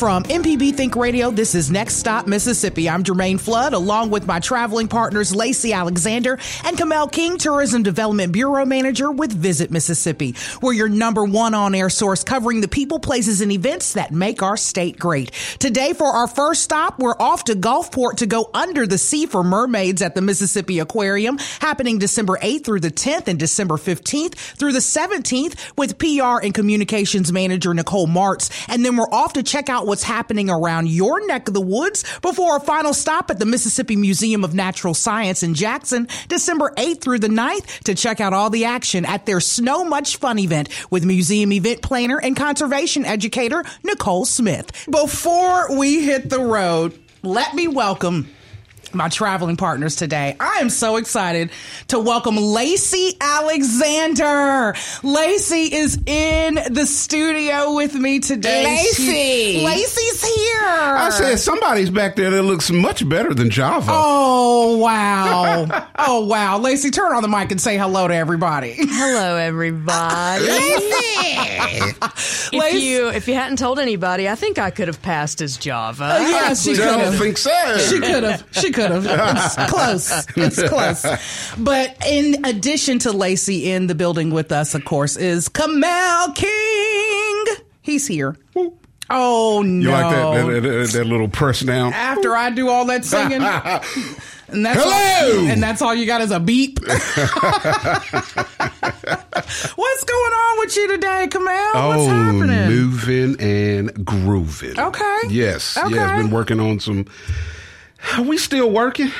From MPB Think Radio, this is Next Stop Mississippi. I'm Germaine Flood, along with my traveling partners Lacey Alexander and Kamel King, Tourism Development Bureau Manager with Visit Mississippi. We're your number one on air source covering the people, places, and events that make our state great. Today, for our first stop, we're off to Gulfport to go under the sea for mermaids at the Mississippi Aquarium, happening December 8th through the 10th and December 15th through the 17th with PR and Communications Manager Nicole Martz. And then we're off to check out what's happening around your neck of the woods before a final stop at the Mississippi Museum of Natural Science in Jackson, December 8th through the 9th to check out all the action at their Snow Much Fun event with museum event planner and conservation educator Nicole Smith. Before we hit the road, let me welcome my traveling partners today. I am so excited to welcome Lacey Alexander. Lacey is in the studio with me today. Lacey. She- Lacey's here. I said somebody's back there that looks much better than Java. Oh wow! oh wow! Lacey, turn on the mic and say hello to everybody. Hello, everybody. Lacey. if Lace- you if you hadn't told anybody, I think I could have passed as Java. Uh, yeah, she could Don't have. think so. She could have. She could have. It's close. It's close. But in addition to Lacey in the building with us, of course, is Kamel King. He's here. Oh no! You like that, that, that, that little press down? After I do all that singing, and that's Hello! all, and that's all you got is a beep. What's going on with you today, Kamel? What's oh, happening? moving and grooving. Okay. Yes. Okay. Yes. Been working on some. Are we still working?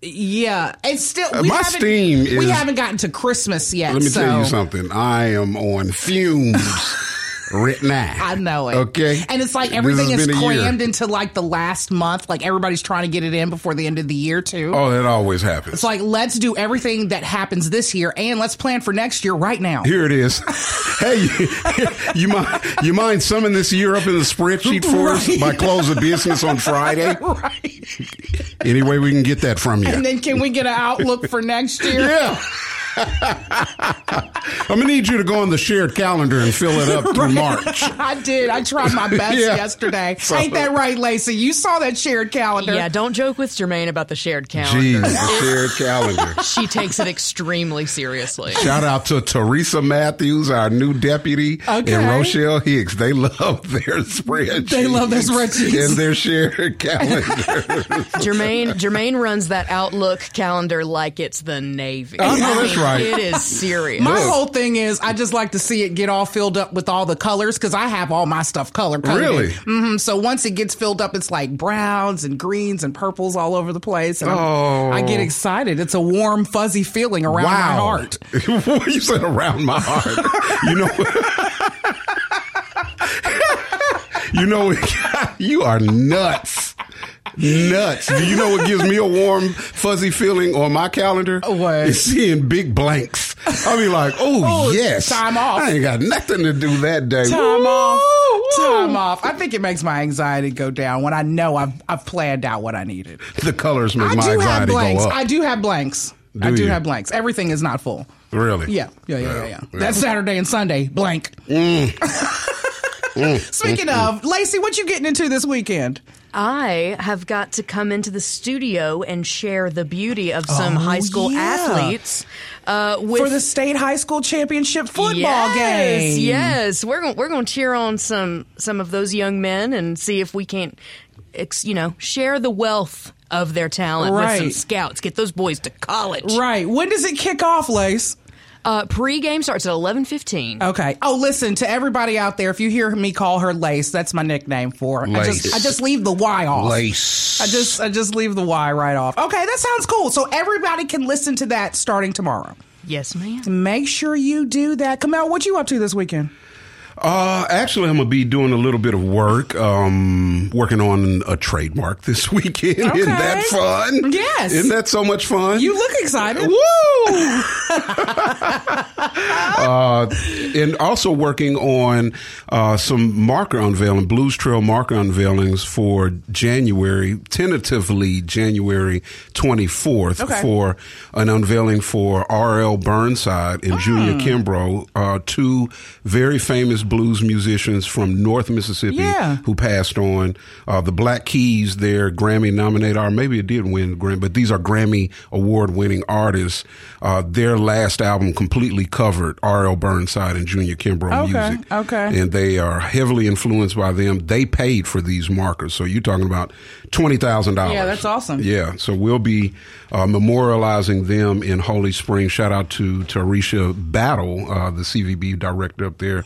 Yeah, it's still Uh, we my haven't, steam we is- haven't gotten to Christmas yet. Let me so. tell you something. I am on fumes right now. I know it. Okay. And it's like everything is been a year. crammed into like the last month. Like everybody's trying to get it in before the end of the year too. Oh, that always happens. It's like let's do everything that happens this year and let's plan for next year right now. Here it is. hey, you, you mind you mind summing this year up in the spreadsheet for us by close of business on Friday? right. Any way we can get that from you? And then can we get an outlook for next year? yeah. I'm gonna need you to go on the shared calendar and fill it up through March. I did. I tried my best Yeah. yesterday. So- Ain't that right, Lacey? You saw that shared calendar. Yeah, don't joke with Germaine about the shared calendar. Jeez, the shared calendar. She takes it extremely seriously. Shout out to Teresa Matthews, our new deputy, Okay. and Rochelle Hicks. They love their spreadsheets. They love their spreadsheets. and their shared calendar. Germaine Germaine runs that Outlook calendar like it's the Navy. Oh, no, that's I mean, right. It is serious. My whole thing is, I just like to see it get all filled up with all the colors because I have all my stuff color coded. Really? hmm So once it gets filled up, it's like browns and greens and purples all over the place. And I'm- Oh. I get excited. It's a warm, fuzzy feeling around my heart. you said around my heart? you know. you know, you are nuts. Nuts. Do you know what gives me a warm, fuzzy feeling on my calendar? What? Is seeing big blanks. I'll be like, oh, Oh, yes. time off. I ain't got nothing to do that day. Time Woo, off. Time off. I think it makes my anxiety go down when I know I've I've planned out what I needed. The colors make I my do anxiety go up. I do have blanks. I Do do you? have blanks. Everything is not full. really? Yeah, yeah, yeah, yeah. yeah. Yeah. That's Saturday and Sunday. Blank. Mm. Speaking of, Lacey, what you getting into this weekend? I have got to come into the studio and share the beauty of some Oh, high school yeah. athletes uh, with For the state high school championship football yes, game. Yes, we're going we're going to cheer on some some of those young men and see if we can't, you know, share the wealth of their talent with some scouts. Get those boys to college. Right. When does it kick off, Lace? Uh, pre-game starts at eleven fifteen. Okay. Oh, listen to everybody out there. If you hear me call her Lace, that's my nickname for her. I just, Lace. I just leave the Y off. Lace. I just, I just leave the Y right off. Okay, that sounds cool. So everybody can listen to that starting tomorrow. Yes, ma'am. Make sure you do that. Kamel, what you up to this weekend? Uh, actually, I'm gonna be doing a little bit of work, um, working on a trademark this weekend. Okay. Isn't that fun? Yes. Isn't that so much fun? You look excited. Woo! uh, and also working on uh, some marker unveiling, Blues Trail marker unveilings for January, tentatively January 24th Okay. for an unveiling for R.L. Burnside and Junior Hmm. Kimbrough, uh, two very famous blues musicians from North Mississippi Yeah. who passed on. Uh, the Black Keys, their Grammy nominated, or maybe it did win Grammy, but these are Grammy award winning artists. Uh, their last album completely covered R.L. Burnside and Junior Kimbrough Okay, music. okay. And they are heavily influenced by them. They paid for these markers. So you're talking about $20,000. Yeah, that's awesome. Yeah. So we'll be uh, memorializing them in Holly Springs. Shout out to Tarisha Battle, uh, the CVB director up there.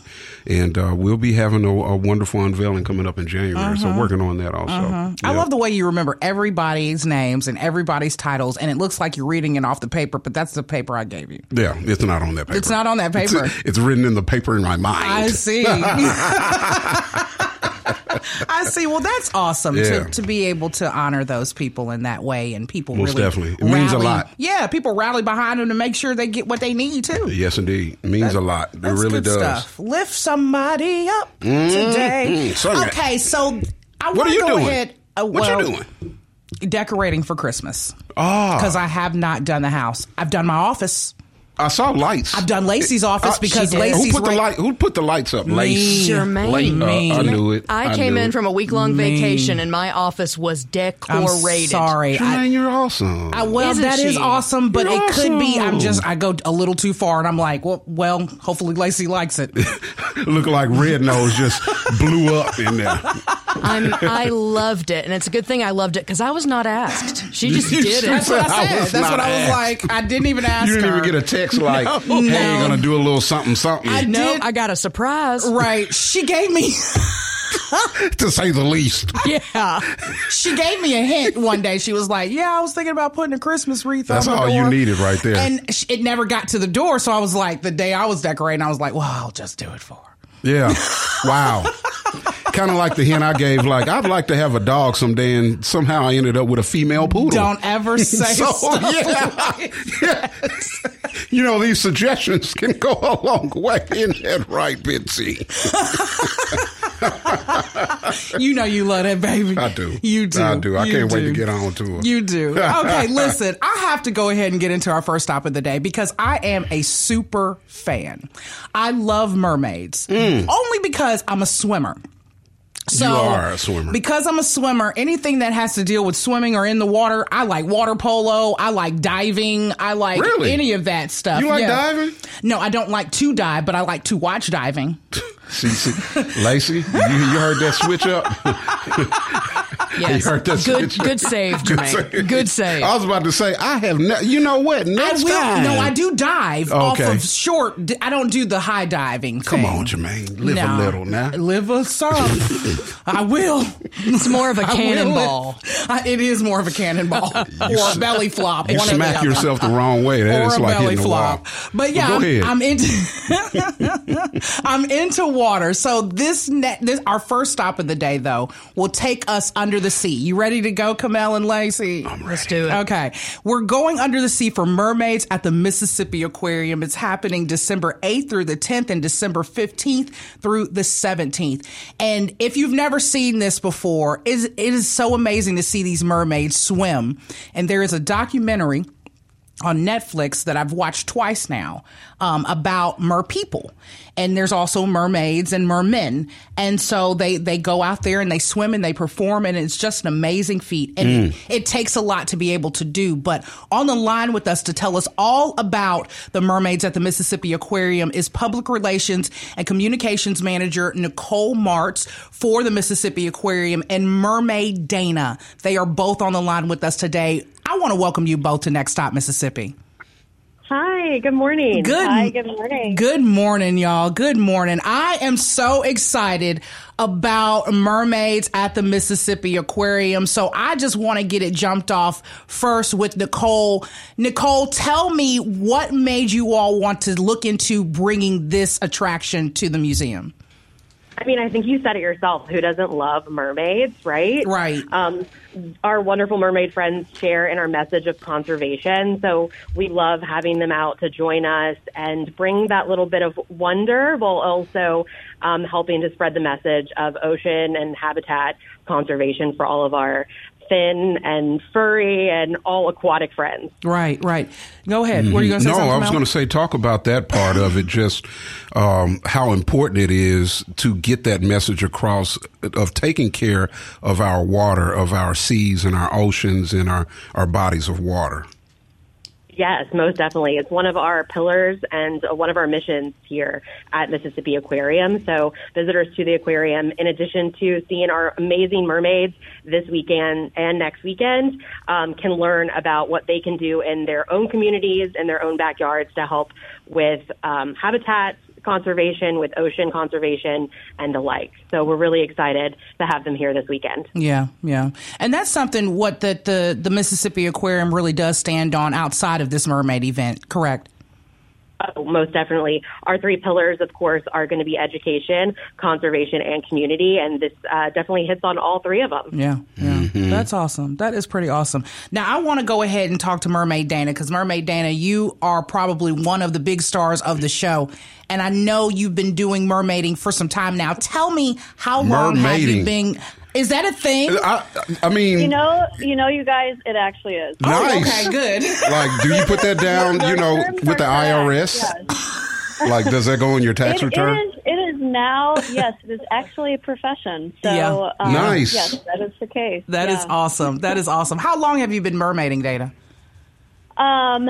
And uh, we'll be having a, a wonderful unveiling coming up in January. So working on that also. Uh-huh. I love the way you remember everybody's names and everybody's titles, and it looks like you're reading it off the paper, but that's the paper I gave you. Yeah, it's not on that paper. It's not on that It's- paper. It's, written in the paper in my mind. I see. I see. Well, that's awesome Yeah. to, to be able to honor those people in that way, and people Most really definitely. It means a lot. Yeah, people rally behind them to make sure they get what they need too. Yes, indeed. It means a lot. It really does. Stuff. Lift somebody up today. Sing it. Okay, so I What want are to you go doing? ahead. uh, what well, you doing? Decorating for Christmas Ah, because I have not done the house. I've done my office. I saw lights. I've done Lacey's office Uh, because she. Lacey's who put the right- light? Who put the lights up? Lace. Germaine. Late, uh, I knew it. I, came in it. from a week long vacation and my office was I'm decorated. sorry. I, you're awesome. I, well, Isn't that is she? awesome, but You're it could be. I'm just. I go a little too far, and I'm like, well, well. Hopefully, Lacey likes it. Look like Red Nose just blew up in there. I'm, I loved it, and it's a good thing I loved it because I was not asked. She just You did That's it. what I I said. was That's what I was asked. like. I didn't even ask You didn't her. even get a text like, "Hey, No. you're gonna do a little something, something," I No, did. I got a surprise. right. She gave me. to say the least. Yeah. She gave me a hint one day. She was like, "Yeah, I was thinking about putting a Christmas wreath That's on the all you needed right there. And sh- it never got to the door, so I was like, the day I was decorating, I was like, "Well, I'll just do it for her." Yeah. Wow. Kind of like the hint I gave. Like, I'd like to have a dog someday, and somehow I ended up with a female poodle. Don't ever say So, stuff yeah. like Yeah. You know, these suggestions can go a long way. In that right, Bitsy? You know you love that baby. I do. You do. I do. I You can't wait to get on to her. You do. Okay, listen, I have to go ahead and get into our first stop of the day because I am a super fan. I love mermaids. Mm. Only because I'm a swimmer. So. You are a swimmer. Because I'm a swimmer, anything that has to deal with swimming or in the water, I like water polo, I like diving, I like Really? any of that stuff. You like Yeah. diving? No, I don't like to dive, but I like to watch diving. See, see, Lacey, you, you heard that switch up? Yes. You heard that Good, good save, Germaine. Good save. I was about to say, I have, ne- you know what? Next I will. time. No, I do dive off Okay. of short. I don't do the high diving. Come on, Germaine. Live No. a little now. Live a some. I will. It's more of a I will. cannonball. I- It is more of a cannonball or a belly flop. You one or the smack yourself the wrong way. That or is a like belly flop. wall. But yeah, go I'm. I'm into I'm into water. So this ne- this our first stop of the day though will take us under the sea. You ready to go, Kamel and Lacey? I'm Let's do it. Okay. We're going under the sea for mermaids at the Mississippi Aquarium. It's happening December 8th through the 10th and December 15th through the 17th. And if you've never seen this before, it is- so amazing to see these mermaids swim. And there is a documentary on Netflix that I've watched twice now um, about mer people. And there's also mermaids and mermen. And so they, they go out there and they swim and they perform, and it's just an amazing feat. And it, it takes a lot to be able to do. But on the line with us to tell us all about the mermaids at the Mississippi Aquarium is public relations and communications manager Nicole Martz for the Mississippi Aquarium and Mermaid Dana. They are both on the line with us today. I want to welcome you both to Next Stop Mississippi. Hi, good morning. Good. Hi, good morning. Good morning, y'all. Good morning. I am so excited about mermaids at the Mississippi Aquarium. So I just want to get it jumped off first with Nicole. Nicole, tell me what made you all want to look into bringing this attraction to the museum? I mean, I think you said it yourself. Who doesn't love mermaids, right? Right. Um, our wonderful mermaid friends share in our message of conservation. So we love having them out to join us and bring that little bit of wonder while also um, helping to spread the message of ocean and habitat conservation for all of our fin and furry and all aquatic friends. Right, right. Go ahead. What are you going to say? No, I was going to say talk about that part of it. Just um, how important it is to get that message across of taking care of our water, of our seas and our oceans and our our bodies of water. Yes, most definitely. It's one of our pillars and uh, one of our missions here at Mississippi Aquarium. So visitors to the aquarium, in addition to seeing our amazing mermaids this weekend and next weekend, um, can learn about what they can do in their own communities and their own backyards to help with um, habitat conservation, with ocean conservation, and the like. So we're really excited to have them here this weekend. Yeah, yeah, and that's something what that the the Mississippi Aquarium really does stand on outside of this mermaid event. Correct. Oh, most definitely. Our three pillars, of course, are going to be education, conservation, and community, and this uh, definitely hits on all three of them. Yeah, yeah, that's awesome. That is pretty awesome. Now I want to go ahead and talk to Mermaid Dana because Mermaid Dana, you are probably one of the big stars of the show, and I know you've been doing mermaiding for some time now. Tell me how long have you been? Is that a thing? I, I mean, You know, you know, you guys, it actually is. nice. Oh, okay, good. Like, do you put that down? You know, with the IRS? yes. Like, does that go on your tax It, it return? is. It is now. Yes, it is actually a profession. So, Yeah. um, Nice. Yes, that is the case. That is yeah. awesome. That is awesome. How long have you been mermaiding, Dana? Um,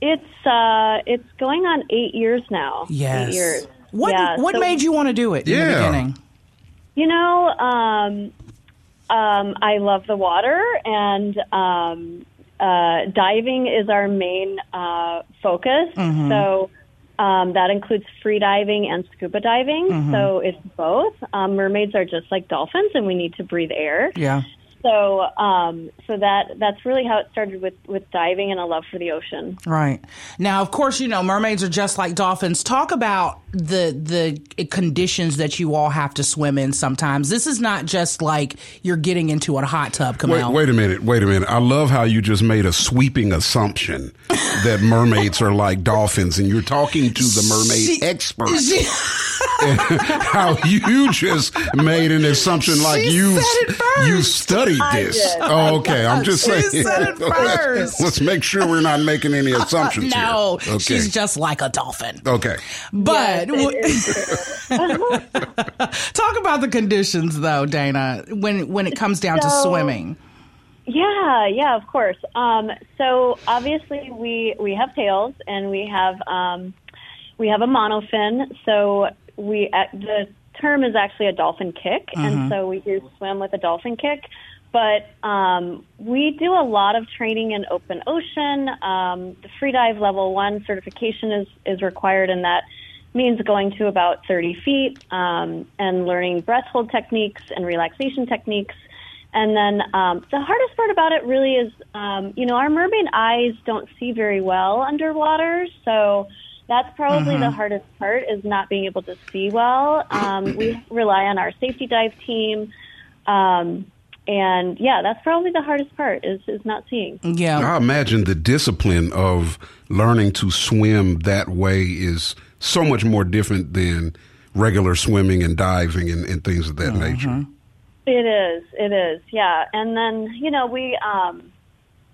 it's uh, it's going on eight years now. Yes. Eight years. What Yeah, What so- made you want to do it in the Yeah. beginning? You know, um, um, I love the water, and um, uh, diving is our main uh, focus. Mm-hmm. So um, that includes free diving and scuba diving. Mm-hmm. So it's both. Um, mermaids are just like dolphins, and we need to breathe air. Yeah. So, um, so that that's really how it started with with diving and a love for the ocean. Right. Now, of course, you know, mermaids are just like dolphins. Talk about the the conditions that you all have to swim in sometimes. This is not just like you're getting into a hot tub, Wait, Kamel. wait a minute. Wait a minute. I love how you just made a sweeping assumption that mermaids are like dolphins, and you're talking to the mermaid She- expert. she- how you just made an assumption like you you studied this. Oh, okay. I'm just She saying. first. Let's make sure we're not making any assumptions no, here. Okay. she's just like a dolphin. okay. But Yes, talk about the conditions, though, Dana. When when it comes down to swimming. Yeah, yeah, of course. Um, so obviously we we have tails and we have um, we have a monofin. So we uh, the term is actually a dolphin kick, and so we do swim with a dolphin kick. But um, we do a lot of training in open ocean. Um, the free dive level one certification is is required, in that means going to about 30 feet um, and learning breath hold techniques and relaxation techniques. And then um, the hardest part about it really is, um, you know, our mermaid eyes don't see very well underwater, so that's probably the hardest part is not being able to see well. Um, we rely on our safety dive team, um, and yeah, that's probably the hardest part is is not seeing. Yeah. I imagine the discipline of learning to swim that way is so much more different than regular swimming and diving and, and things of that nature. It is. It is. Yeah. And then you know we um,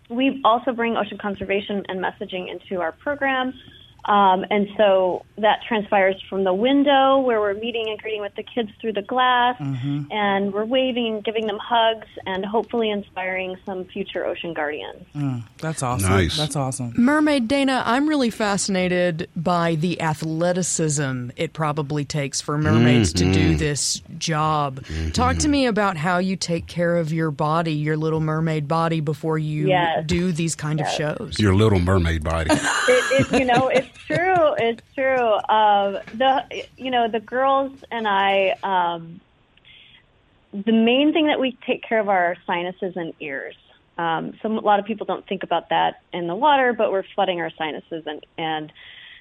we also bring ocean conservation and messaging into our program. Um, and so that transpires from the window where we're meeting and greeting with the kids through the glass, mm-hmm. and we're waving and giving them hugs, and hopefully inspiring some future ocean guardians. Mm, that's awesome. Nice. That's awesome. Mermaid Dana, I'm really fascinated by the athleticism it probably takes for mermaids to do mm-hmm. this job. Mm-hmm. Talk to me about how you take care of your body, your little mermaid body, before you Yes. do these kind of shows. Your little mermaid body. it, it, you know, it's true. It's true. Um, the you know the girls and I. Um, the main thing that we take care of are our sinuses and ears. Um, a lot of people don't think about that in the water, but we're flooding our sinuses and and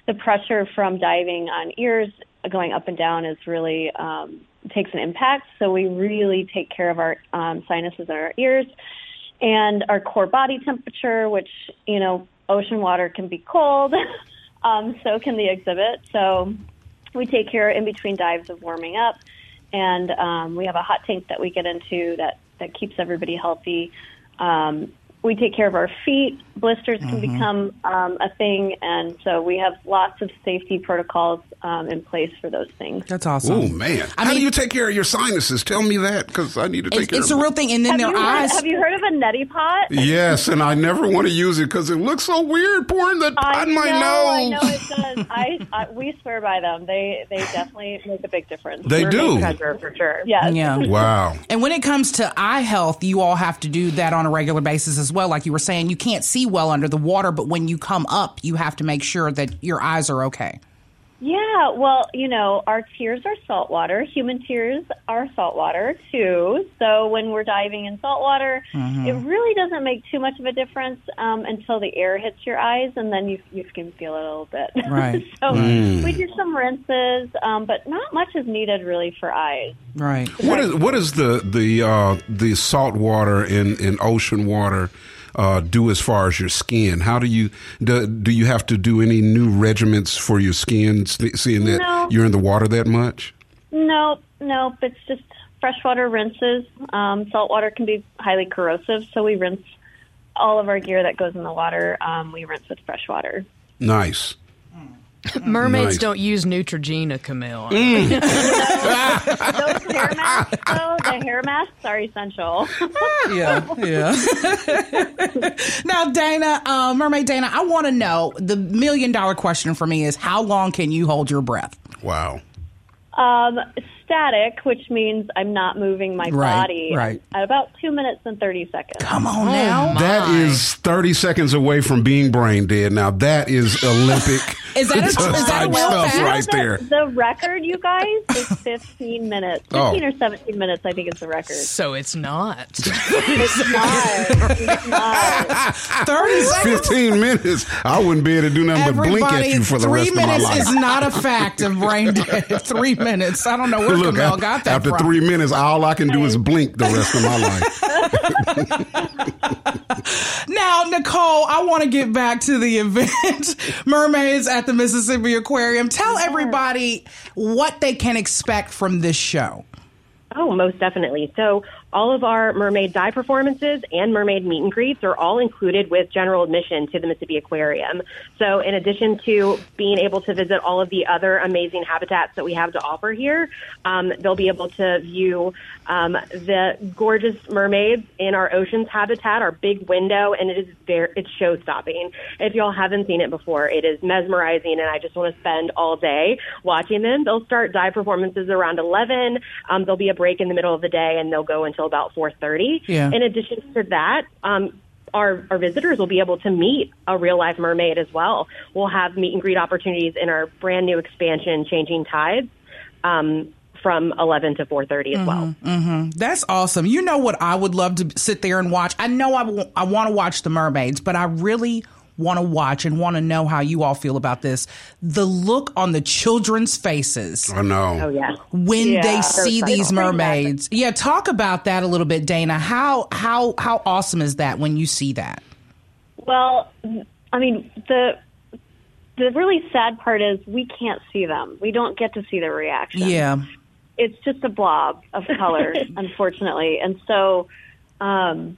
the pressure from diving on ears going up and down is really um, takes an impact. So we really take care of our um, sinuses and our ears and our core body temperature, which you know ocean water can be cold. um, so can the exhibit. So we take care in between dives of warming up, and um, we have a hot tank that we get into that that keeps everybody healthy. Um, we take care of our feet. Blisters can Mm-hmm. become um, a thing, and so we have lots of safety protocols um, in place for those things. That's awesome. Oh man, I how mean- do you take care of your sinuses? Tell me that because I need to take It's, care it's of a them. real thing. And then Have their you, heard, eyes. have you heard of a neti pot? Yes, and I never want to use it because it looks so weird pouring that I on my know, I know nose. it does. I, I we swear by them. They they definitely make a big difference. They do. for sure. Yes. yeah. Wow. And when it comes to eye health, you all have to do that on a regular basis as well. Like you were saying, you can't see well under the water, but when you come up, you have to make sure that your eyes are okay. Yeah, well, you know, our tears are salt water. Human tears are salt water too. So when we're diving in saltwater, Mm-hmm. it really doesn't make too much of a difference um, until the air hits your eyes, and then you you can feel it a little bit. Right. so we do some rinses, um, but not much is needed really for eyes. Right. What is what is the the uh, the salt water in and ocean water uh, do as far as your skin? How do you do, do you have to do any new regiments for your skin, seeing that No. you're in the water that much? Nope, nope. It's just freshwater rinses. Um, saltwater can be highly corrosive, so we rinse all of our gear that goes in the water. Um, we rinse with fresh water. Nice. Mermaids Nice. don't use Neutrogena, Kamel. Those hair masks, though, the hair masks are essential. Yeah, yeah. now, Dana, uh, Mermaid Dana, I want to know the million dollar question for me is how long can you hold your breath? Wow. Um, static, which means I'm not moving my Right, body. right. At about two minutes and 30 seconds. Come on oh, now. That is 30 seconds away from being brain dead. Now that is Olympic. Is that a- is that a type real stuff fact? right the, there? The record, you guys, is 15 minutes. 15 Oh. or 17 minutes, I think is the record. So it's not. It's not. It's not. 30 seconds. 15 minutes. I wouldn't be able to do nothing but blink at you for the three rest of my life. Three minutes is not a fact of brain dead. three minutes. I don't know where Look, Kamel got that after from. three minutes, all I can do is blink the rest of my life. Now, Nicole, I want to get back to the event, Mermaids at the Mississippi Aquarium. Tell everybody what they can expect from this show. Oh, most definitely. So, all of our mermaid dive performances and mermaid meet and greets are all included with general admission to the Mississippi Aquarium. So, in addition to being able to visit all of the other amazing habitats that we have to offer here, um, they'll be able to view um, the gorgeous mermaids in our oceans habitat, our big window, and it is very it's show stopping. If y'all haven't seen it before, it is mesmerizing, and I just want to spend all day watching them. They'll start dive performances around 11. Um, there'll be a break in the middle of the day, and they'll go until about 4:30. Yeah. In addition to that, um, our, our visitors will be able to meet a real life mermaid as well. We'll have meet and greet opportunities in our brand new expansion, Changing Tides. Um, from 11 to 4:30 as well. That's awesome. You know what I would love to sit there and watch? I know I want to watch the mermaids, but I really want to watch and want to know how you all feel about this. The look on the children's faces I know. Oh yeah. when Yeah. they see these mermaids. Yeah, talk about that a little bit, Dana. How how how awesome is that when you see that? Well, I mean, the the really sad part is we can't see them. We don't get to see their reaction. Yeah. It's just a blob of color, unfortunately. And so, um,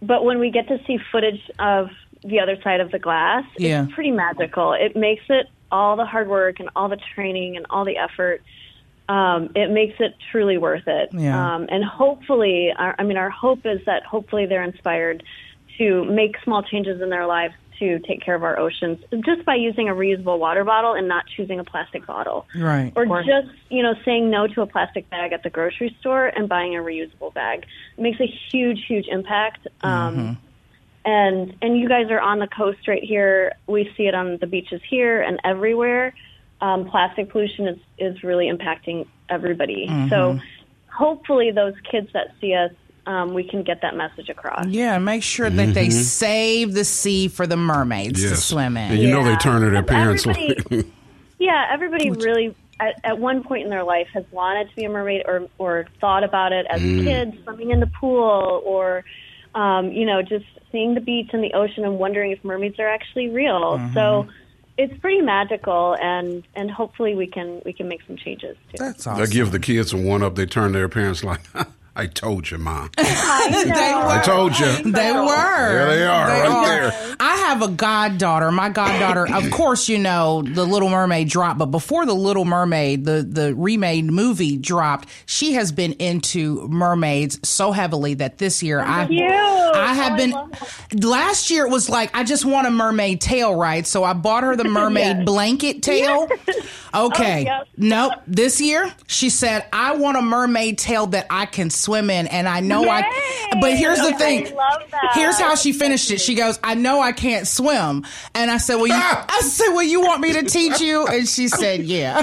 but when we get to see footage of the other side of the glass, Yeah. it's pretty magical. It makes it all the hard work and all the training and all the effort. Um, it makes it truly worth it. Yeah. Um, and hopefully, our, I mean, our hope is that hopefully they're inspired to make small changes in their lives to take care of our oceans just by using a reusable water bottle and not choosing a plastic bottle. Right. Or just, you know, saying no to a plastic bag at the grocery store and buying a reusable bag. It makes a huge, huge impact. Um, and and you guys are on the coast right here. We see it on the beaches here and everywhere. Um, plastic pollution is is really impacting everybody. So hopefully those kids that see us um, we can get that message across. Yeah, make sure that they save the sea for the mermaids to swim in. And you know they turn to their Because parents. everybody- Yeah, everybody really at, at one point in their life has wanted to be a mermaid or or thought about it as kids, swimming in the pool or um, you know, just seeing the beach and the ocean and wondering if mermaids are actually real. So it's pretty magical and and hopefully we can we can make some changes too. That's They give the kids a one up. They turn to their parents like, "I told you, mom. I know. I told you." They were. There they are, right there. I have a goddaughter. My goddaughter, of course, you know the Little Mermaid dropped, but before the Little Mermaid, the the remade movie dropped, she has been into mermaids so heavily that this year I I oh, have Oh, been. love last year it was like I just want a mermaid tail, right? So I bought her the mermaid Yes. blanket tail. Oh, okay, Oh, yep. nope. This year she said I want a mermaid tail that I can swim in, and I know I. But here's the I thing. love that. Here's how she finished it. She goes, "I know I can't swim," and I said, "Well, you," I said, "Well, you want me to teach you?" And she said, "Yeah."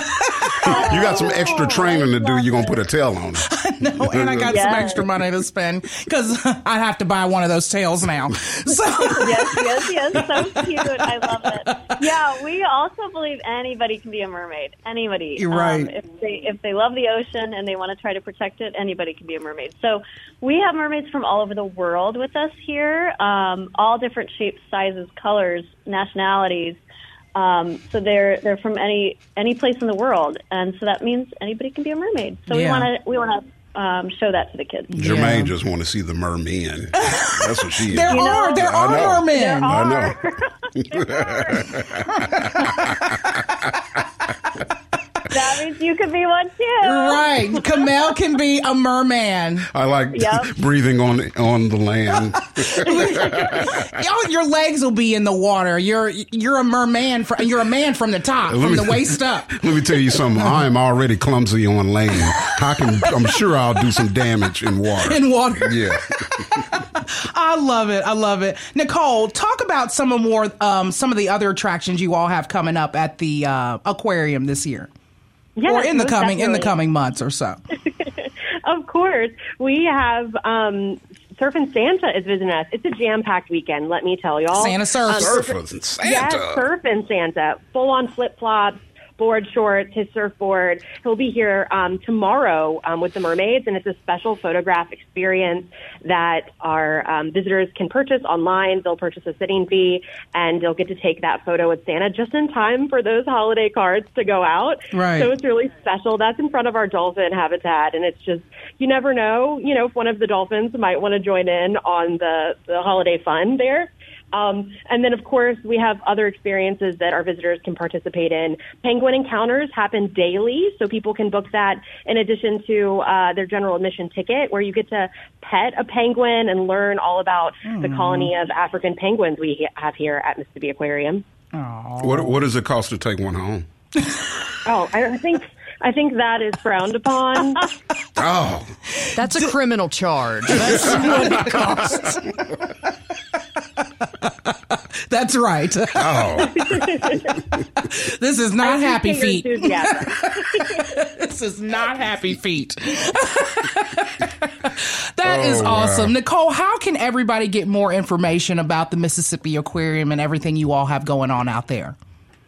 You got some extra training to do. You're gonna put a tail on. it. no, and I got some extra money to spend because I have to buy one of those tails now. So. yes, yes, yes. So cute. I love it. Yeah, we also believe anybody can be a mermaid. Anybody. You're right. Um, if they if they love the ocean and they want to try to protect it, anybody can be a mermaid. So we have mermaids from all over the world with us here, um, all different shapes, sizes, colors, nationalities. Um, so they're they're from any any place in the world, and so that means anybody can be a mermaid. So Yeah. we want to we want to um, show that to the kids. Germaine just want to see the mermen. That's what she is. There You know, are there I are know. mermen. I know. That means you could be one too. Right, Kamel can be a merman. I like Yep. breathing on on the land. Your, your legs will be in the water. You're you're a merman. From, you're a man from the top, Let from me- the waist up. Let me tell you something. I am already clumsy on land. I can. I'm sure I'll do some damage in water. In water. Yeah. I love it. I love it. Nicole, talk about some of more um, some of the other attractions you all have coming up at the uh, aquarium this year, Yes, or in the most coming in the coming months or so. Of course. We have um, Surf and Santa is visiting us. It's a jam packed weekend, let me tell y'all. Santa surfs. Surfers and Santa. Yes, surf and Santa. Full on flip flops, board shorts, his surfboard. He'll be here um, tomorrow um, with the mermaids, and it's a special photograph experience that our um, visitors can purchase online. They'll purchase a sitting fee, and they'll get to take that photo with Santa just in time for those holiday cards to go out. Right. So it's really special. That's in front of our dolphin habitat, and it's just you never know. You know, if one of the dolphins might want to join in on the the holiday fun there. Um, and then, of course, we have other experiences that our visitors can participate in. Penguin encounters happen daily, so people can book that in addition to uh, their general admission ticket, where you get to pet a penguin and learn all about the colony of African penguins we ha- have here at Mississippi Aquarium. What What does it cost to take one home? Oh, I think I think that is frowned upon. Oh, That's a criminal charge. That's what it costs. That's right. oh. this is not happy feet. This oh, is not happy feet. That is Oh, wow. awesome. Nicole, how can everybody get more information about the Mississippi Aquarium and everything you all have going on out there?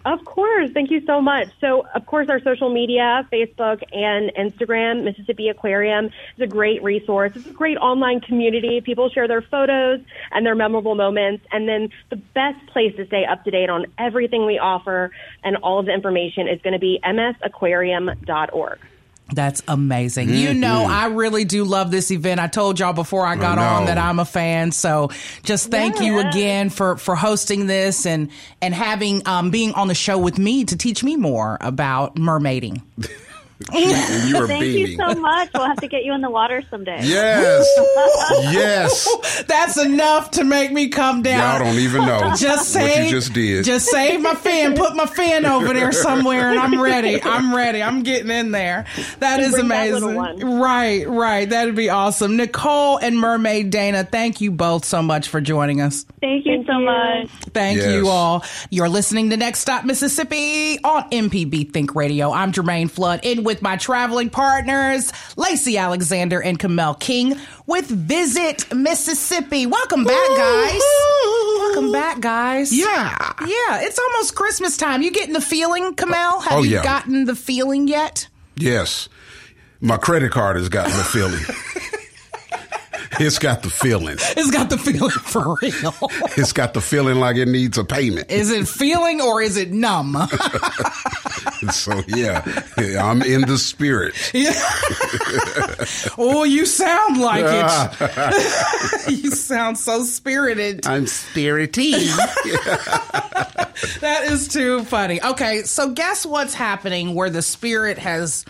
Of course. Thank you so much. So, of course, our social media, Facebook and Instagram, Mississippi Aquarium, is a great resource. It's a great online community. People share their photos and their memorable moments. And then the best place to stay up to date on everything we offer and all of the information is going to be msaquarium.org. That's amazing. You know, I really do love this event. I told y'all before I got on that I'm a fan. So just thank you again for, for hosting this and, and having, um, being on the show with me to teach me more about mermaiding. And you are Thank beaming. you so much. We'll have to get you in the water someday. Yes. yes. That's enough to make me come down. Y'all don't even know just what save, you just did. Just save my fin, put my fin over there somewhere, and I'm ready. I'm ready. I'm getting in there. That is bring that amazing. one. Right, right. That'd be awesome. Nicole and Mermaid Dana, thank you both so much for joining us. Thank you Thank so you. much. Thank Yes. you all. You're listening to Next Stop Mississippi on MPB Think Radio. I'm Germaine Flood in with my traveling partners, Lacey Alexander and Kamel King with Visit Mississippi. Welcome back, guys. Welcome back, guys. Yeah. Yeah, it's almost Christmas time. You getting the feeling, Kamel? Have Oh, you yeah. gotten the feeling yet? Yes. My credit card has gotten the feeling. it's got the feeling. It's got the feeling for real. It's got the feeling like it needs a payment. is it feeling or is it numb? So yeah, yeah, I'm in the spirit. oh, you sound like it. you sound so spirited. I'm spirity. That is too funny. Okay, so guess what's happening where the spirit has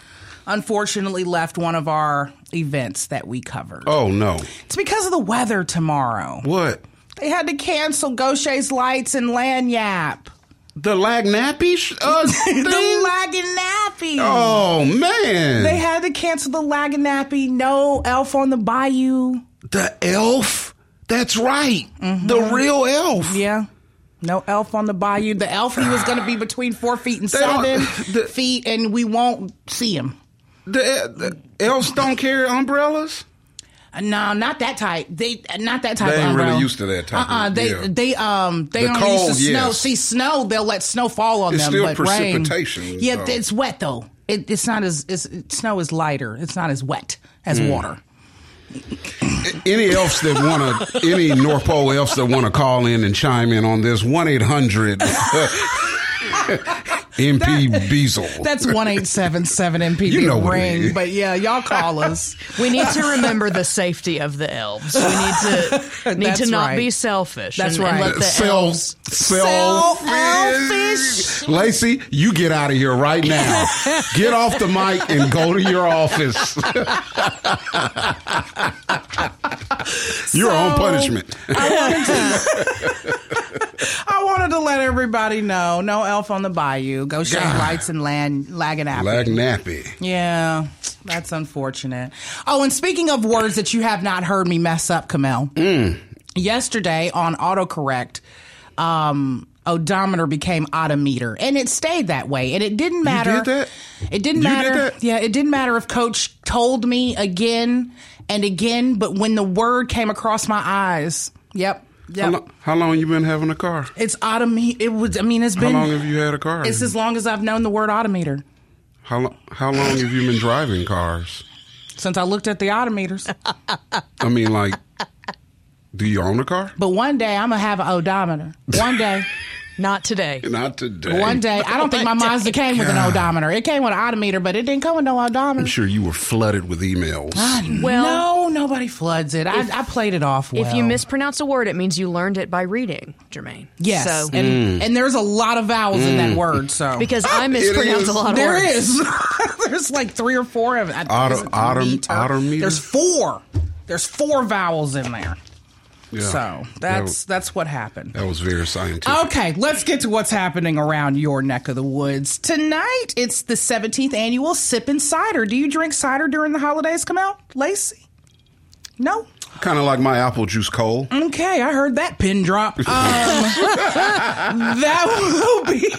unfortunately left one of our events that we covered? oh no. It's because of the weather tomorrow. What? They had to cancel Gautier's lights and Lagniappe. The lag nappy sh- uh, the? Lagging Nappy. Oh man. They had to cancel the Lagging Nappy. No Elf on the Bayou. the elf. That's right. The real elf. Mm-hmm. Yeah. No elf on the bayou. The elf he was going to be between four feet and seven feet, and we won't see him. The, the elves don't carry umbrellas. Uh, No, not that type. They uh, not that type. They of ain't really used to that type of- Uh-uh. They yeah. they um they The only cold, used to snow. yes. See snow, they'll let snow fall on It's them. still but rain- precipitation, yeah, though. it's wet though. It, it's not as it's, snow is lighter. It's not as wet as Hmm. water. Any elves that want to, any North Pole elves that want to call in and chime in on this, 1 800 MP Beazle. That's one eight seven seven MP You know ring. But yeah, y'all call us. We need to remember the safety of the elves. We need to need to not right. be selfish. That's and, and right. let the Sell- elves. sell- Selfish. Lacey, you get out of here right now. Get off the mic and go to your office. You're on punishment. I wanted to let everybody know. No elf on the bayou. Go shade God. lights and land lagging. Lag nappy. Yeah, that's unfortunate. Oh, and speaking of words that you have not heard me mess up, Kamel. Mm. Yesterday on autocorrect, um, odometer became odometer, and it stayed that way. And it didn't matter. did that? It didn't You did matter. that? Yeah, it didn't matter if Coach told me again and again, but when the word came across my eyes, yep, yep. How, lo- how long you been having a car? It's odometer. It was. I mean, it's been. How long have you had a car? it's as long as I've known the word odometer. How, lo- how long have you been driving cars? Since I looked at the odometers. I mean, like, do you own a car? But one day I'm gonna have an odometer. One day, Not today. Not today. one day. I don't think my Mazda came with an odometer. It came with an odometer, but it didn't come with no odometer. I'm sure you were flooded with emails. Well, no, nobody floods it. I, I played it off well. if you mispronounce a word, it means you learned it by reading, Germaine. yes, So and, mm. and there's a lot of vowels in that mm. word. So because I mispronounce a lot of there words. is. there's like three or four of it. Auto- Is autom- autometer? There's four. There's four vowels in there. Yeah. So that's that's what happened. That was very scientific. Okay, let's get to what's happening around your neck of the woods. Tonight, it's the 17th annual Sip and Cider. Do you drink cider during the holidays come out? Lacey? No? Kind of like my apple juice cold. Okay, I heard that pin drop. Um, that will be.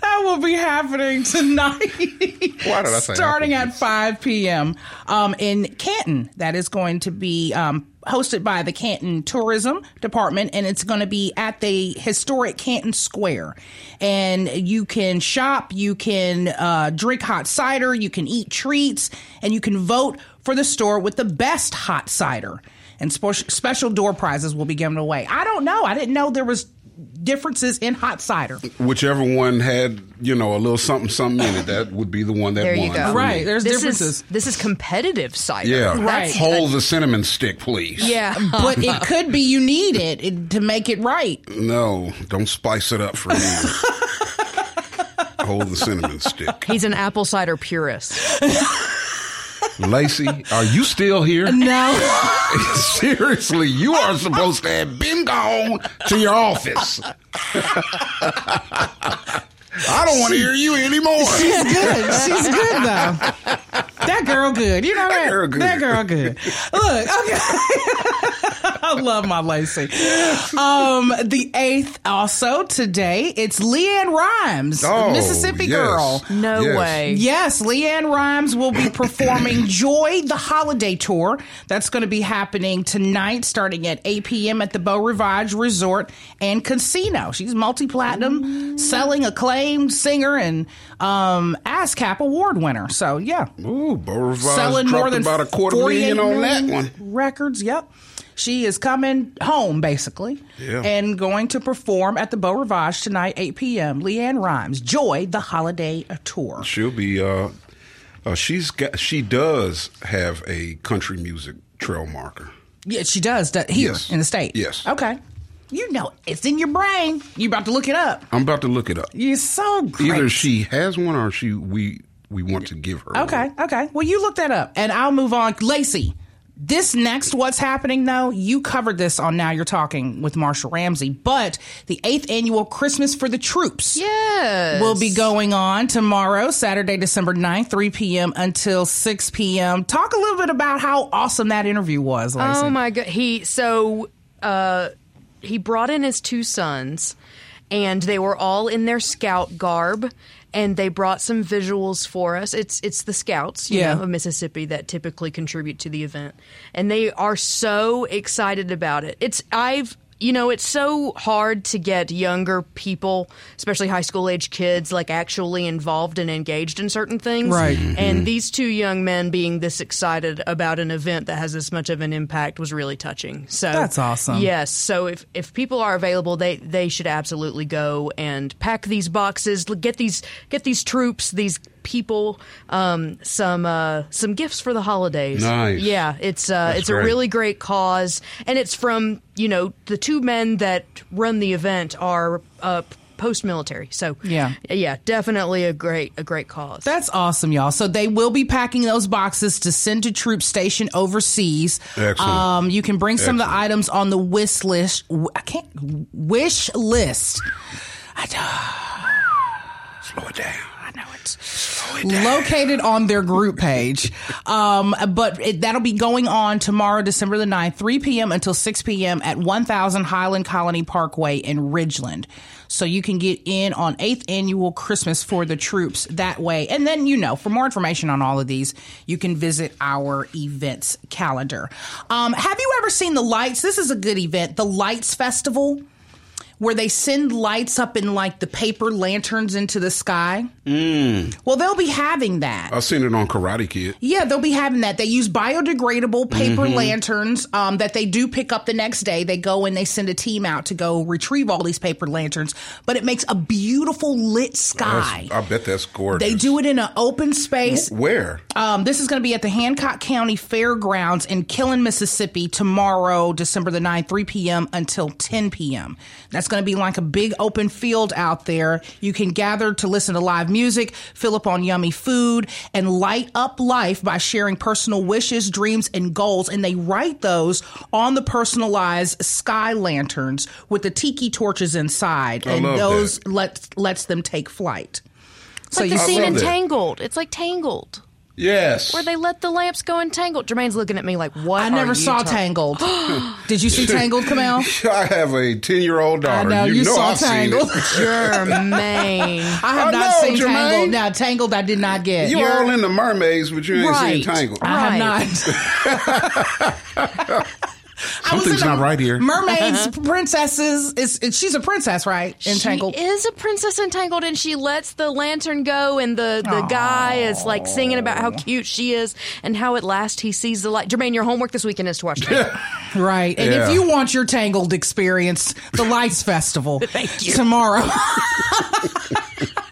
that will be happening tonight. Why did I say Starting at 5 p.m. Um, in Canton. That is going to be um, hosted by the Canton Tourism Department, and it's going to be at the historic Canton Square. And you can shop, you can uh, drink hot cider, you can eat treats, and you can vote for the store with the best hot cider. And spe- special door prizes will be given away. I don't know. I didn't know there was differences in hot cider. Whichever one had, you know, a little something, something in it, that would be the one that There won. you go. Right. There's This differences. is this is competitive cider. Yeah. Right. Hold the cinnamon stick, please. Yeah. but it could be you need it, it to make it right. No, don't spice it up for me. Hold the cinnamon stick. He's an apple cider purist. Lacey, are you still here? No. Seriously, you are supposed to have been gone to your office. I don't want to hear you anymore. She's good. She's good though. That that girl good. You know that, girl good. That girl good. Look, okay. I love my Lacey. Um, the eighth also today. It's LeAnn Rimes, Oh, Mississippi yes. girl. No Yes. way. Yes, LeAnn Rimes will be performing Joy the Holiday Tour. That's going to be happening tonight, starting at 8 p.m. at the Beau Rivage Resort and Casino. She's multi platinum, selling acclaimed singer and um, ASCAP award winner. So, yeah, Ooh, selling more than about a quarter million on that one. Records, yep. She is coming home basically Yeah. and going to perform at the Beau Rivage tonight, 8 p.m. LeAnn Rimes, Joy the Holiday Tour. She'll be. Uh, uh, she's got. She does have a country music trail marker. Yeah, she does that here Yes. in the state. Yes. Okay. You know, it's in your brain. You about to look it up. I'm about to look it up. You're so great. Either she has one or she we we want to give her. Okay, one. okay. Well, you look that up, and I'll move on. Lacey, this next what's happening though, you covered this on Now You're Talking with Marshall Ramsey, but the eighth annual Christmas for the Troops. Yes. Will be going on tomorrow, Saturday, December 9th, 3 p.m. until 6 p.m. Talk a little bit about how awesome that interview was, Lacey. Oh my god. He so uh he brought in his two sons and they were all in their scout garb and they brought some visuals for us. It's it's the scouts, you Yeah. know, of Mississippi that typically contribute to the event. And they are so excited about it. It's I've you know, it's so hard to get younger people, especially high school age kids, like actually involved and engaged in certain things. Right. And mm-hmm. these two young men being this excited about an event that has this much of an impact was really touching. So That's awesome. Yes. So if, if people are available, they, they should absolutely go and pack these boxes, get these get these troops, these people, um, some uh, some gifts for the holidays. Nice. Yeah, it's uh, That's it's a really great cause, and it's from you know the two men that run the event are uh, post military. So Yeah. yeah, definitely a great a great cause. That's awesome, y'all. So they will be packing those boxes to send to troops stationed overseas. Excellent. Um, you can bring some of the items on the wish list. I can't wish list. I don't. Slow it down. I know it's located on their group page. Um, but it, that'll be going on tomorrow, December the 9th, 3 p.m. until 6 p.m. at 1000 Highland Colony Parkway in Ridgeland. So you can get in on 8th annual Christmas for the troops that way. And then, you know, for more information on all of these, you can visit our events calendar. Um, have you ever seen the lights? This is a good event, the Lights Festival where they send lights up in like the paper lanterns into the sky. Mm. Well, they'll be having that. I've seen it on Karate Kid. Yeah, they'll be having that. They use biodegradable paper Mm-hmm. lanterns um, that they do pick up the next day. They go and they send a team out to go retrieve all these paper lanterns, but it makes a beautiful lit sky. That's- I bet that's gorgeous. They do it in an open space. Where? Um, this is going to be at the Hancock County Fairgrounds in Kiln, Mississippi tomorrow, December the 9th, 3 p.m. until 10 p.m. That's going to be like a big open field out there. You can gather to listen to live music, fill up on yummy food, and light up life by sharing personal wishes, dreams, and goals. And they write those on the personalized sky lanterns with the tiki torches inside. I and love those that. lets, lets them take flight. It's like the you I scene love in. Tangled. It's like Tangled, Yes. where they let the lamps go in Tangled. Germaine's looking at me like, "What?" I are never you saw talking- Tangled. Did you see Tangled, Kamel? I have a ten-year-old I daughter. know you, know saw I've Tangled. it. Germaine. I have I not know, seen Germaine. Tangled. Now Tangled, I did not get. You You're- all in the mermaids, but you ain't Right. seen Tangled. I Right. have not. I was Something's not right here. Mermaids, princesses. Is, is she's a princess, right? In Tangled. She is a princess entangled, and she lets the lantern go, and the, the guy is like singing about how cute she is, and how at last he sees the light. Germaine, your homework this weekend is to watch Tangled. Right. And Yeah. if you want your Tangled experience, the Lights Festival Thank you tomorrow.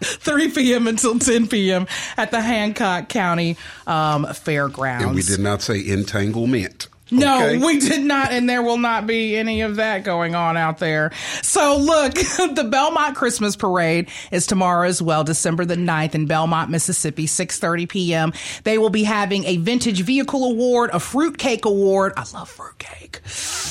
3 p.m. until 10 p.m. at the Hancock County um, Fairgrounds. And we did not say entanglement. No, Okay. we did not, and there will not be any of that going on out there. So, look, the Belmont Christmas Parade is tomorrow as well, December the 9th in Belmont, Mississippi, 6.30 p.m. They will be having a Vintage Vehicle Award, a Fruitcake Award. I love fruitcake.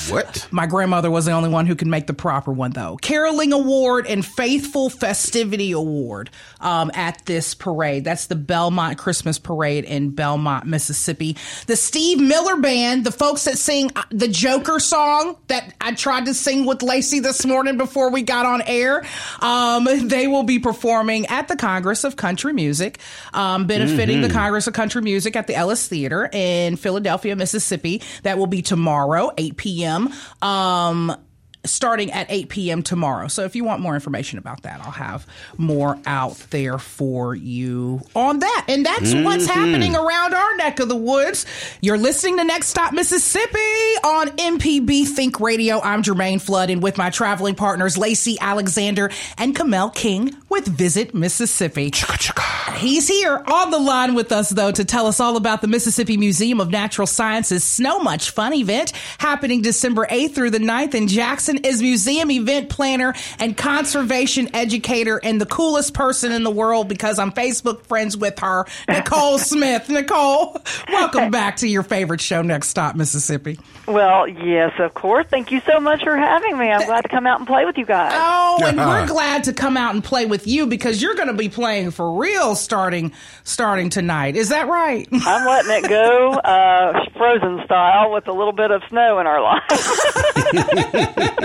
What? My grandmother was the only one who could make the proper one, though. Caroling Award and Faithful Festivity Award um, at this parade. That's the Belmont Christmas Parade in Belmont, Mississippi. The Steve Miller Band, the folks that sing uh, the Joker song that I tried to sing with Lacey this morning before we got on air, um, they will be performing at the Congress of Country Music, um, benefiting the Congress of Country Music at the Ellis Theater in Philadelphia, Mississippi. That will be tomorrow, 8 p.m. Um, starting at 8 p.m. tomorrow. So if you want more information about that, I'll have more out there for you on that. And that's what's mm-hmm. happening around our neck of the woods. You're listening to Next Stop Mississippi on MPB Think Radio. I'm Germaine Flood and with my traveling partners Lacey Alexander and Kamel King with Visit Mississippi. He's here on the line with us, though, to tell us all about the Mississippi Museum of Natural Sciences Snow Much Fun event happening December 8th through the 9th in Jackson. Is museum event planner and conservation educator and the coolest person in the world because I'm Facebook friends with her, Nicole Smith. Nicole, welcome back to your favorite show, Next Stop Mississippi. Well, yes, of course. Thank you so much for having me. I'm glad to come out and play with you guys. Oh, and we're glad to come out and play with you because you're going to be playing for real starting starting tonight. Is that right? I'm letting it go uh, frozen style with a little bit of snow in our life.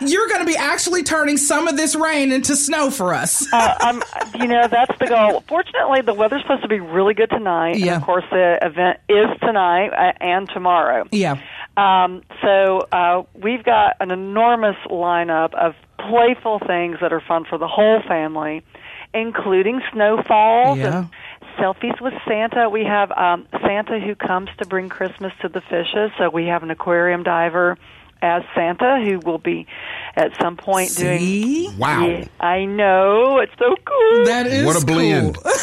You're going to be actually turning some of this rain into snow for us. uh, I'm, you know, that's the goal. Fortunately, the weather's supposed to be really good tonight. Yeah. And of course, the event is tonight uh, and tomorrow. yeah. Um, so uh, we've got an enormous lineup of playful things that are fun for the whole family, including snowfalls Yeah. and selfies with Santa. We have um, Santa who comes to bring Christmas to the fishes. So we have an aquarium diver as Santa who will be at some point doing. See? Wow. Yeah, I know it's so cool. That is What a blend. cool.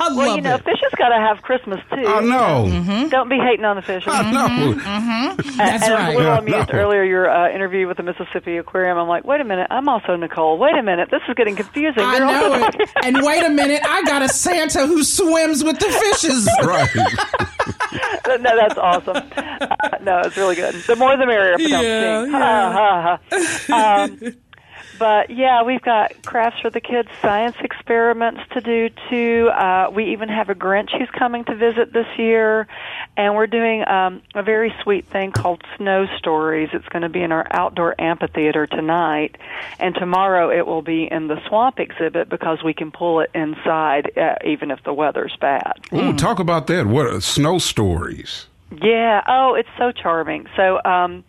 I well, love you know, it. fishes got to have Christmas too. I know. Mm-hmm. Don't be hating on the fish. I know. That's and I right. was a little Yeah, amused no. earlier your uh, interview with the Mississippi Aquarium. I'm like, wait a minute, I'm also Nicole. Wait a minute, this is getting confusing. I They're know also- it. And wait a minute, I got a Santa who swims with the fishes. Right. no, that's awesome. Uh, no, it's really good. The more the merrier Yeah, Dump Ha, ha, ha. Um, but yeah, we've got crafts for the kids, science experiments to do too. Uh, we even have a Grinch who's coming to visit this year, and we're doing um, a very sweet thing called Snow Stories. It's going to be in our outdoor amphitheater tonight, and tomorrow it will be in the swamp exhibit because we can pull it inside uh, even if the weather's bad. Ooh, talk about that. What are snow stories? Yeah. Oh, it's so charming. So, um,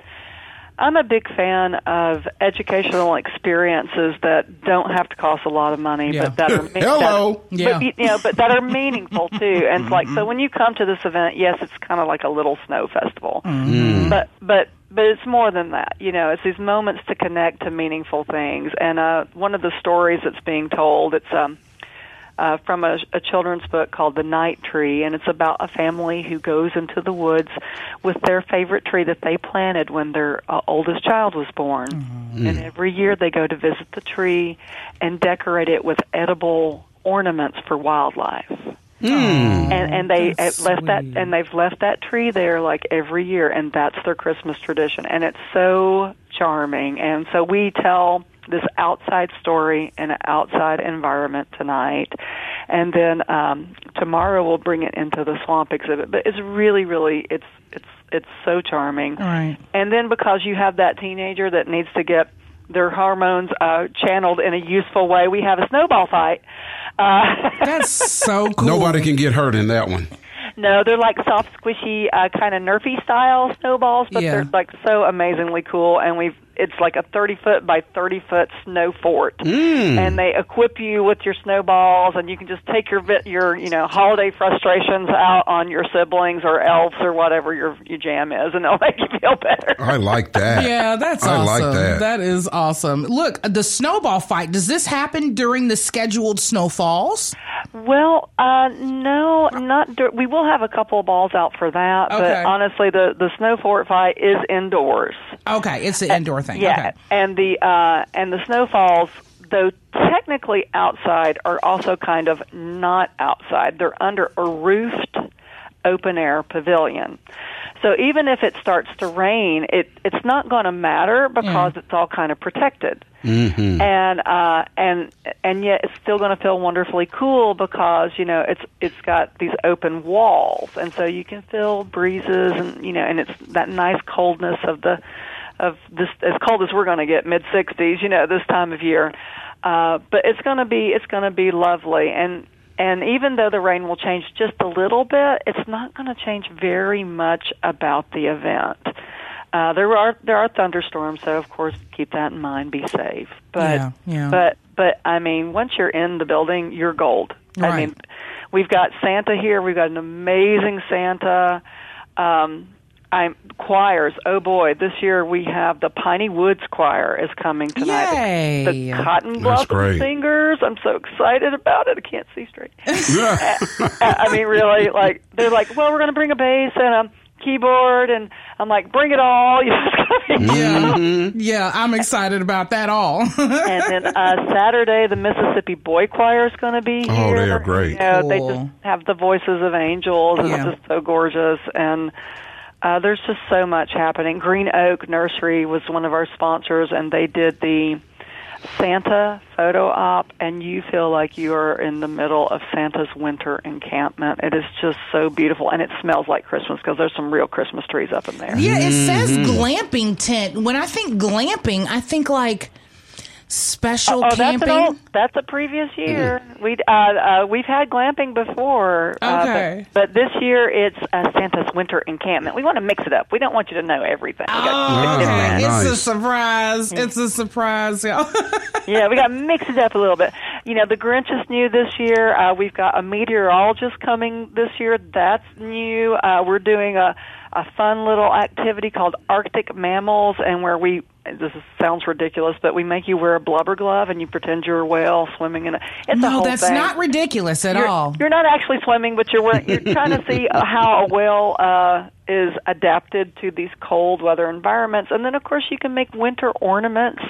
I'm a big fan of educational experiences that don't have to cost a lot of money, Yeah. but that are Hello. that, Yeah. but, you know, but that are meaningful too. And it's like so when you come to this event, yes, it's kind of like a little snow festival, but but but it's more than that. You know, it's these moments to connect to meaningful things. And uh, one of the stories that's being told, it's um, uh, from a, a children's book called The Night Tree, and it's about a family who goes into the woods with their favorite tree that they planted when their uh, oldest child was born. And every year they go to visit the tree and decorate it with edible ornaments for wildlife. and and they that's have left that and they've left that tree there like every year and that's their christmas tradition. And it's so charming. And so we tell this outside story in an outside environment tonight and then um tomorrow we'll bring it into the swamp exhibit but it's really really it's it's it's so charming Right. and then because you have that teenager that needs to get their hormones uh channeled in a useful way we have a snowball fight uh That's so cool. Nobody can get hurt in that one. No, they're like soft, squishy, uh, kind of Nerfy style snowballs, but Yeah. they're like so amazingly cool. And we've it's like a thirty foot by thirty foot snow fort, and they equip you with your snowballs, and you can just take your your you know holiday frustrations out on your siblings or elves or whatever your your jam is, and it'll make you feel better. I like that. Yeah, that's I awesome. like that. That is awesome. Look, the snowball fight, does this happen during the scheduled snowfalls? Well, uh, no, not. Dur- we will have a couple of balls out for that, Okay. but honestly, the the snow fort fight is indoors. Okay, it's an indoor thing. Yeah, Okay. and the uh, and the snowfalls, though technically outside, are also kind of not outside. They're under a roofed, open air pavilion. So even if it starts to rain, it it's not going to matter because it's all kind of protected. Mm-hmm. And uh, and and yet it's still going to feel wonderfully cool because you know it's it's got these open walls, and so you can feel breezes and you know, and it's that nice coldness of the of this as cold as we're going to get mid 60s, you know, this time of year. Uh, but it's going to be it's going to be lovely, and and even though the rain will change just a little bit, it's not going to change very much about the event. Uh, there are there are thunderstorms, so of course keep that in mind. Be safe, but Yeah, yeah. but but I mean, once you're in the building, you're gold. I mean, we've got Santa here. We've got an amazing Santa. Um, I'm choirs. Oh boy, this year we have the Piney Woods Choir is coming tonight. Yay. The Cotton That's Blossom. Singers. I'm so excited about it. I can't see straight. I mean, really, like they're like, well, we're going to bring a bass and a keyboard, and I'm like, bring it all. You know, it's gonna be Yeah, Mm-hmm. yeah, I'm excited about that all. and then uh, Saturday, the Mississippi Boy Choir is going to be Oh, here. they are great. You know, They just have the voices of angels, and Yeah. it's just so gorgeous. And uh, there's just so much happening. Green Oak Nursery was one of our sponsors, and they did the Santa photo op, and you feel like you are in the middle of Santa's winter encampment. It is just so beautiful, and it smells like Christmas because there's some real Christmas trees up in there. yeah, it says Mm-hmm. glamping tent. When I think glamping, I think like special Oh, that's camping. an old, that's a previous year. We uh, uh, we've had glamping before. uh, Okay. but, but this year it's uh, Santa's winter encampment. We want to mix it up. We don't want you to know everything. Oh, to mix it okay. up. It's a surprise. It's a surprise, y'all. yeah, we got to mix it up a little bit. You know, the Grinch is new this year. Uh, we've got a meteorologist coming this year. That's new. Uh, we're doing a a fun little activity called Arctic Mammals, and where we this is, sounds ridiculous, but we make you wear a blubber glove and you pretend you're a whale swimming in a. It's a no, whole that's thing. not ridiculous at you're, all. You're not actually swimming, but you're wearing, you're trying to see how a whale uh, is adapted to these cold weather environments, and then of course you can make winter ornaments.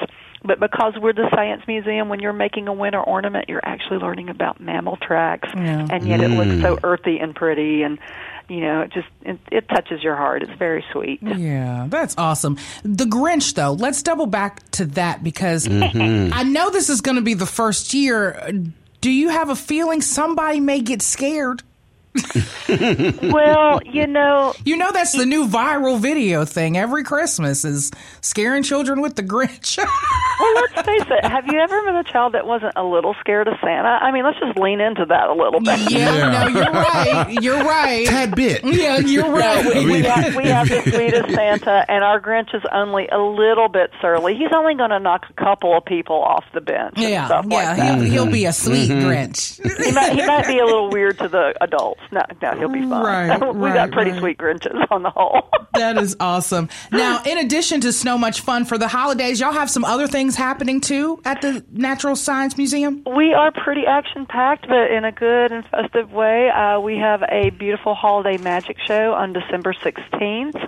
But because we're the science museum, when you're making a winter ornament, you're actually learning about mammal tracks, Yeah. and yet it looks so earthy and pretty, and you know, it just it, it touches your heart. It's very sweet. Yeah, that's awesome. The Grinch, though, let's double back to that because mm-hmm. I know this is going to be the first year. Do you have a feeling somebody may get scared? well, you know, You know that's the new viral video thing every Christmas is scaring children with the Grinch. well, let's face it. Have you ever been a child that wasn't a little scared of Santa? I mean, let's just lean into that a little bit. yeah, Yeah. no, you're right. You're right. Tad bit. Yeah, you're right. we, we, have, we have the sweetest Santa, and our Grinch is only a little bit surly. He's only going to knock a couple of people off the bench and yeah, stuff yeah, like that. he'll, he'll be a sweet mm-hmm. Grinch. He might, he might be a little weird to the adults. No, no, he'll be fine. Right, we right, got pretty right. sweet Grinches on the whole. That is awesome. Now, in addition to Snow Much Fun for the holidays, y'all have some other things happening too at the Natural Science Museum? We are pretty action packed, but in a good and festive way. Uh, we have a beautiful holiday magic show on December 16th, uh,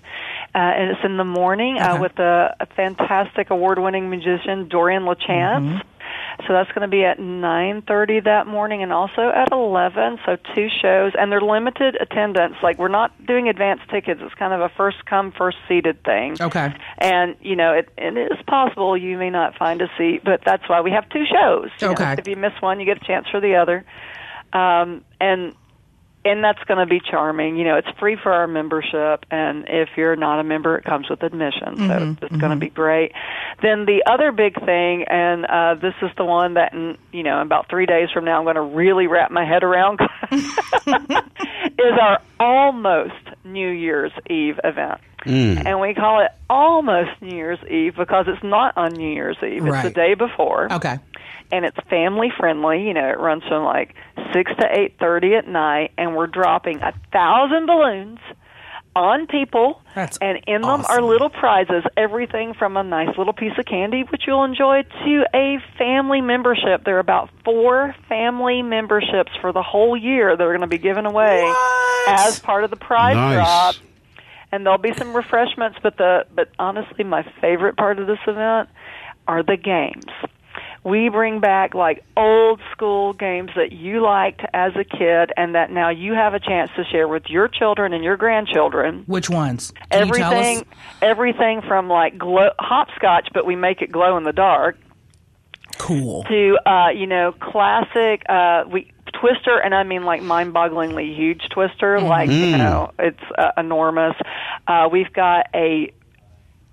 and it's in the morning uh, with a, a fantastic award winning musician, Dorian LaChance. So that's going to be at 9:30 that morning and also at 11. So two shows and they're limited attendance. Like we're not doing advance tickets. It's kind of a first come first seated thing. Okay. And you know, it, it is possible you may not find a seat, but that's why we have two shows. You know, Okay. if you miss one, you get a chance for the other. Um, and and that's going to be charming. You know, it's free for our membership, and if you're not a member, it comes with admission. So mm-hmm. it's going to mm-hmm. be great. Then the other big thing, and uh, this is the one that, in, you know, about three days from now, I'm going to really wrap my head around, is our almost New Year's Eve event. Mm. And we call it almost New Year's Eve because it's not on New Year's Eve. It's the day before Okay. And it's family friendly. You know, it runs from like six to eight thirty at night, and we're dropping a thousand balloons on people, That's and in them are little prizes. Everything from a nice little piece of candy, which you'll enjoy, to a family membership. There are about four family memberships for the whole year that are going to be given away What? as part of the prize Nice. drop. And there'll be some refreshments, but the but honestly, my favorite part of this event are the games. We bring back like old school games that you liked as a kid, and that now you have a chance to share with your children and your grandchildren. Which ones? Can you tell us? everything, everything from like glow, hopscotch, but we make it glow in the dark, Cool. to uh, you know classic uh, we Twister, and I mean like mind-bogglingly huge Twister, like you know it's uh, enormous. Uh, we've got a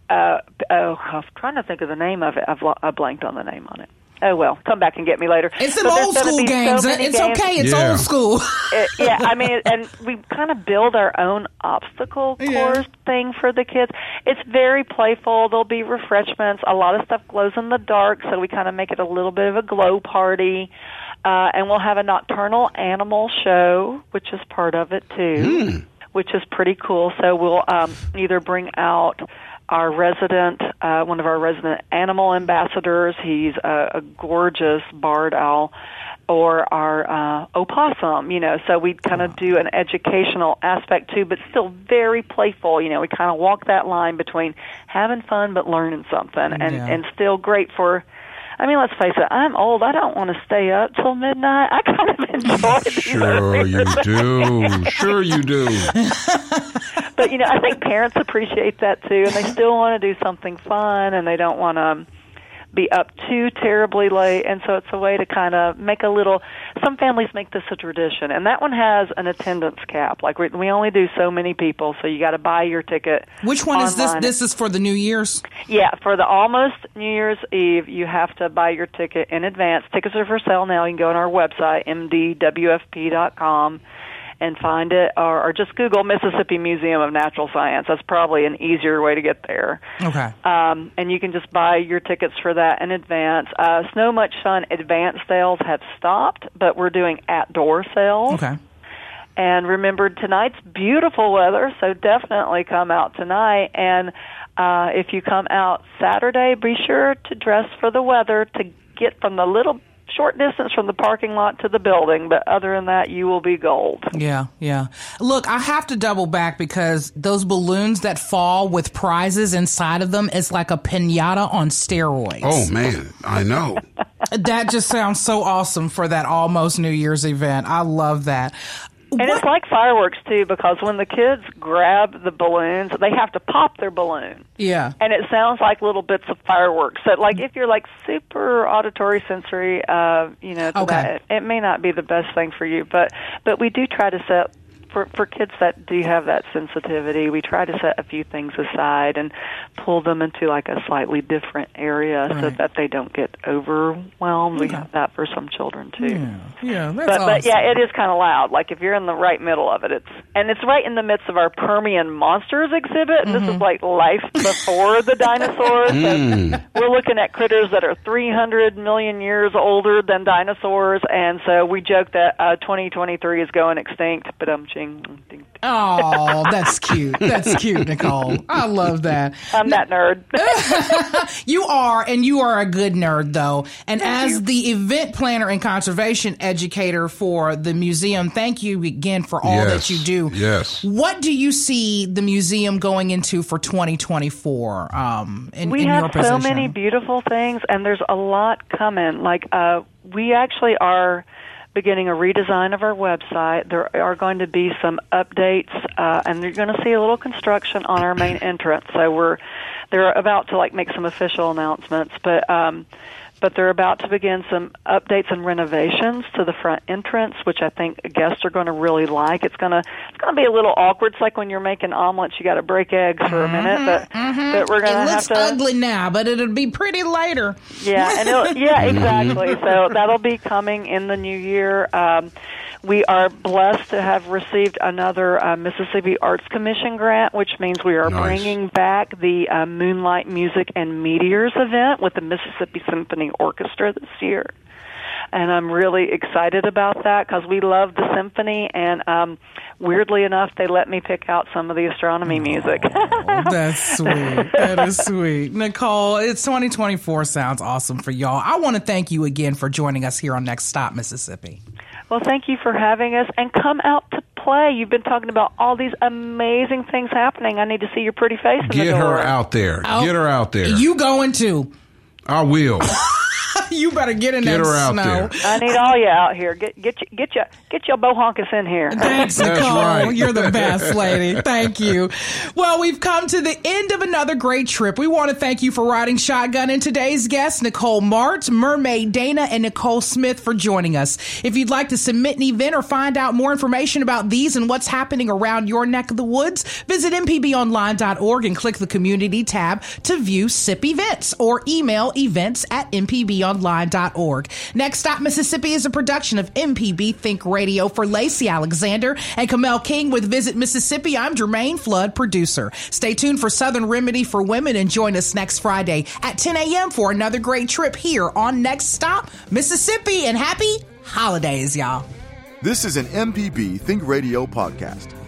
uh, oh, I'm trying to think of the name of it. I've lo- I blanked on the name on it. Oh well, come back and get me later. It's some But there's old school be so it's games. okay. It's Yeah. old school. It- yeah, I mean, and we kind of build our own obstacle Yeah. course thing for the kids. It's very playful. There'll be refreshments. A lot of stuff glows in the dark, so we kind of make it a little bit of a glow party. Uh, and we'll have a nocturnal animal show, which is part of it too, which is pretty cool. So we'll um, either bring out our resident, uh, one of our resident animal ambassadors. He's a, a gorgeous barred owl or our uh, opossum, you know. So we kind of do an educational aspect too, but still very playful. You know, we kind of walk that line between having fun but learning something, and Yeah. and still great for. I mean, let's face it. I'm old. I don't want to stay up till midnight. I kind of enjoy Sure you do. Sure you do. But you know, I think parents appreciate that too, and they still want to do something fun, and they don't want to be up too terribly late. And so it's a way to kind of make a little. Some families make this a tradition, and that one has an attendance cap. Like we, we only do so many people, so you got to buy your ticket. Which one is this? This is for the New Year's. Yeah, for the almost New Year's Eve, you have to buy your ticket in advance. Tickets are for sale now. You can go on our website, mdwfp.com, and find it, or, or just Google Mississippi Museum of Natural Science. That's probably an easier way to get there. Okay. Um, and you can just buy your tickets for that in advance. Uh, Snow Much Fun advance sales have stopped, but we're doing outdoor sales. Okay. And remember, tonight's beautiful weather, so definitely come out tonight. And uh, if you come out Saturday, be sure to dress for the weather to get from the little short distance from the parking lot to the building. But other than that, you will be gold. Yeah, yeah. Look, I have to double back because those balloons that fall with prizes inside of them is like a pinata on steroids. Oh man, I know. That just sounds so awesome for that almost New Year's event. I love that. And it's like fireworks too, because when the kids grab the balloons, they have to pop their balloon. Yeah. and it sounds like little bits of fireworks. So, like, if you're like super auditory sensory, uh, you know, Okay. that, it, it may not be the best thing for you. But but we do try to set for for kids that do have that sensitivity. We try to set a few things aside and pull them into like a slightly different area so that they don't get overwhelmed. We have that for some children too. Yeah, yeah, that's But, awesome. but yeah, it is kind of loud. Like if you're in the right middle of it, it's and it's right in the midst of our Permian monsters exhibit. And Mm-hmm. this is like life before the dinosaurs. So we're looking at critters that are 300 million years older than dinosaurs, and so we joke that uh, 2023 is going extinct. But um, ching, ding. Oh, that's cute. That's cute, Nicole. I love that. I'm that nerd. You are, and you are a good nerd, though. And as the event planner and conservation educator for the museum, thank you again for all Yes. that you do. Yes. What do you see the museum going into for 2024? Um, in, we in have your so many beautiful things and there's a lot coming like uh we actually are beginning a redesign of our website. There are going to be some updates uh and you're going to see a little construction on our main entrance. So we're they're about to like make some official announcements but um but they're about to begin some updates and renovations to the front entrance, which I think guests are going to really like. It's going to it's going to be a little awkward. It's like when you're making omelets, you got to break eggs for a minute, but but we're going Mm-hmm, It to have looks to ugly now, but it'll be pretty later. yeah, and it'll, yeah, exactly. So that'll be coming in the new year. Um, we are blessed to have received another uh, Mississippi Arts Commission grant, which means we are Nice. bringing back the uh, Moonlight Music and Meteors event with the Mississippi Symphony Orchestra this year. and I'm really excited about that because we love the symphony, and um, weirdly enough, they let me pick out some of the astronomy music. That's sweet. That is sweet. Nicole, it's 2024 sounds awesome for y'all. I want to thank you again for joining us here on Next Stop, Mississippi. Well, thank you for having us and come out to play. You've been talking about all these amazing things happening. I need to see your pretty face in Get the door. her out there. Get her out there. You going to? I will. you better get in Get that her out snow. there. I need all you out here. Get get you, get your get your bohonkus in here. Thanks, That's Nicole. right. You're the best lady. Thank you. Well, we've come to the end of another great trip. We want to thank you for riding shotgun and today's guests, Nicole Martz, Mermaid Dana, and Nicole Smith for joining us. If you'd like to submit an event or find out more information about these and what's happening around your neck of the woods, visit mpbonline.org and click the community tab to view Sipp events or email events at mpbonline.org. Next Stop Mississippi is a production of MPB Think Radio for Lacey Alexander and Kamel King with Visit Mississippi. I'm Germaine Flood, producer. Stay tuned for Southern Remedy for Women and join us next Friday at 10 a.m. for another great trip here on Next Stop Mississippi. And happy holidays, y'all. This is an MPB Think Radio podcast.